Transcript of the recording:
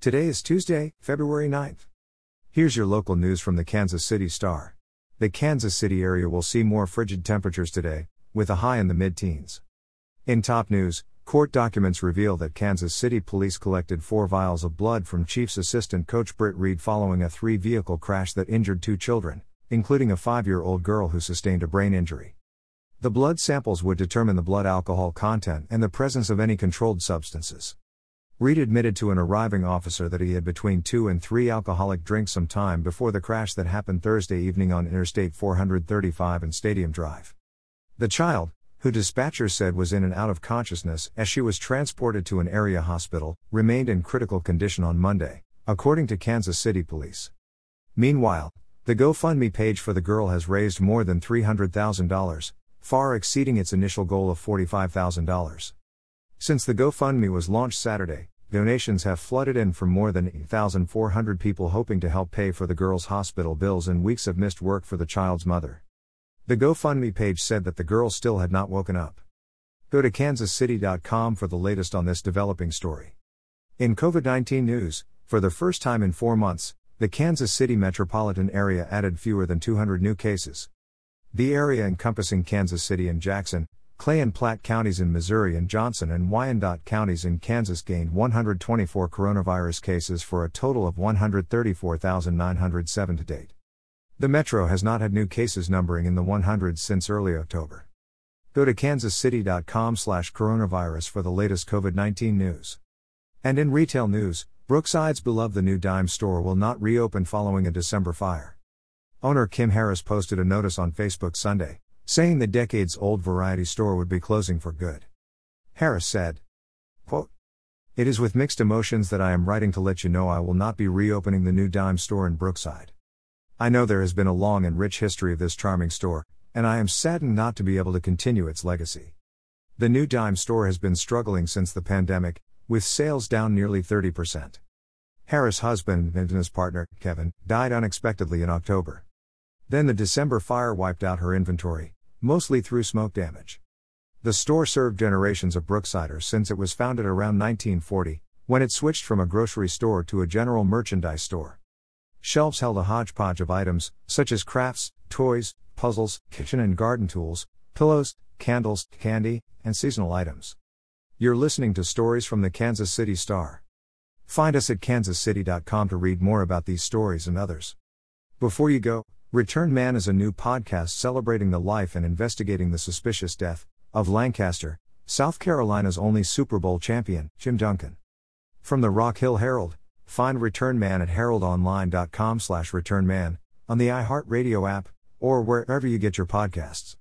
Today is Tuesday, February 9th. Here's your local news from the Kansas City Star. The Kansas City area will see more frigid temperatures today, with a high in the mid teens. In top news, court documents reveal that Kansas City police collected four vials of blood from Chiefs assistant coach Britt Reid following a three vehicle crash that injured two children, including a five year old girl who sustained a brain injury. The blood samples would determine the blood alcohol content and the presence of any controlled substances. Reid admitted to an arriving officer that he had between two and three alcoholic drinks some time before the crash that happened Thursday evening on Interstate 435 and Stadium Drive. The child, who dispatchers said was in and out of consciousness as she was transported to an area hospital, remained in critical condition on Monday, according to Kansas City police. Meanwhile, the GoFundMe page for the girl has raised more than $300,000, far exceeding its initial goal of $45,000. Since the GoFundMe was launched Saturday, donations have flooded in from more than 8,400 people hoping to help pay for the girl's hospital bills and weeks of missed work for the child's mother. The GoFundMe page said that the girl still had not woken up. Go to kansascity.com for the latest on this developing story. In COVID 19 news, for the first time in four months, the Kansas City metropolitan area added fewer than 200 new cases. The area encompassing Kansas City and Jackson, Clay and Platte counties in Missouri and Johnson and Wyandotte counties in Kansas gained 124 coronavirus cases for a total of 134,907 to date. The metro has not had new cases numbering in the 100s since early October. Go to kansascity.com/coronavirus for the latest COVID-19 news. And in retail news, Brookside's beloved the new dime store will not reopen following a December fire. Owner Kim Harris posted a notice on Facebook Sunday, saying the decades old variety store would be closing for good. Harris said, quote, It is with mixed emotions that I am writing to let you know I will not be reopening the new dime store in Brookside. I know there has been a long and rich history of this charming store, and I am saddened not to be able to continue its legacy. The new dime store has been struggling since the pandemic, with sales down nearly 30%. Harris' husband and business partner, Kevin, died unexpectedly in October. Then the December fire wiped out her inventory, mostly through smoke damage. The store served generations of Brooksiders since it was founded around 1940, when it switched from a grocery store to a general merchandise store. Shelves held a hodgepodge of items, such as crafts, toys, puzzles, kitchen and garden tools, pillows, candles, candy, and seasonal items. You're listening to stories from the Kansas City Star. Find us at kansascity.com to read more about these stories and others. Before you go, Return Man is a new podcast celebrating the life and investigating the suspicious death of Lancaster, South Carolina's only Super Bowl champion, Jim Duncan. From the Rock Hill Herald, find Return Man at heraldonline.com/returnman on the iHeartRadio app or wherever you get your podcasts.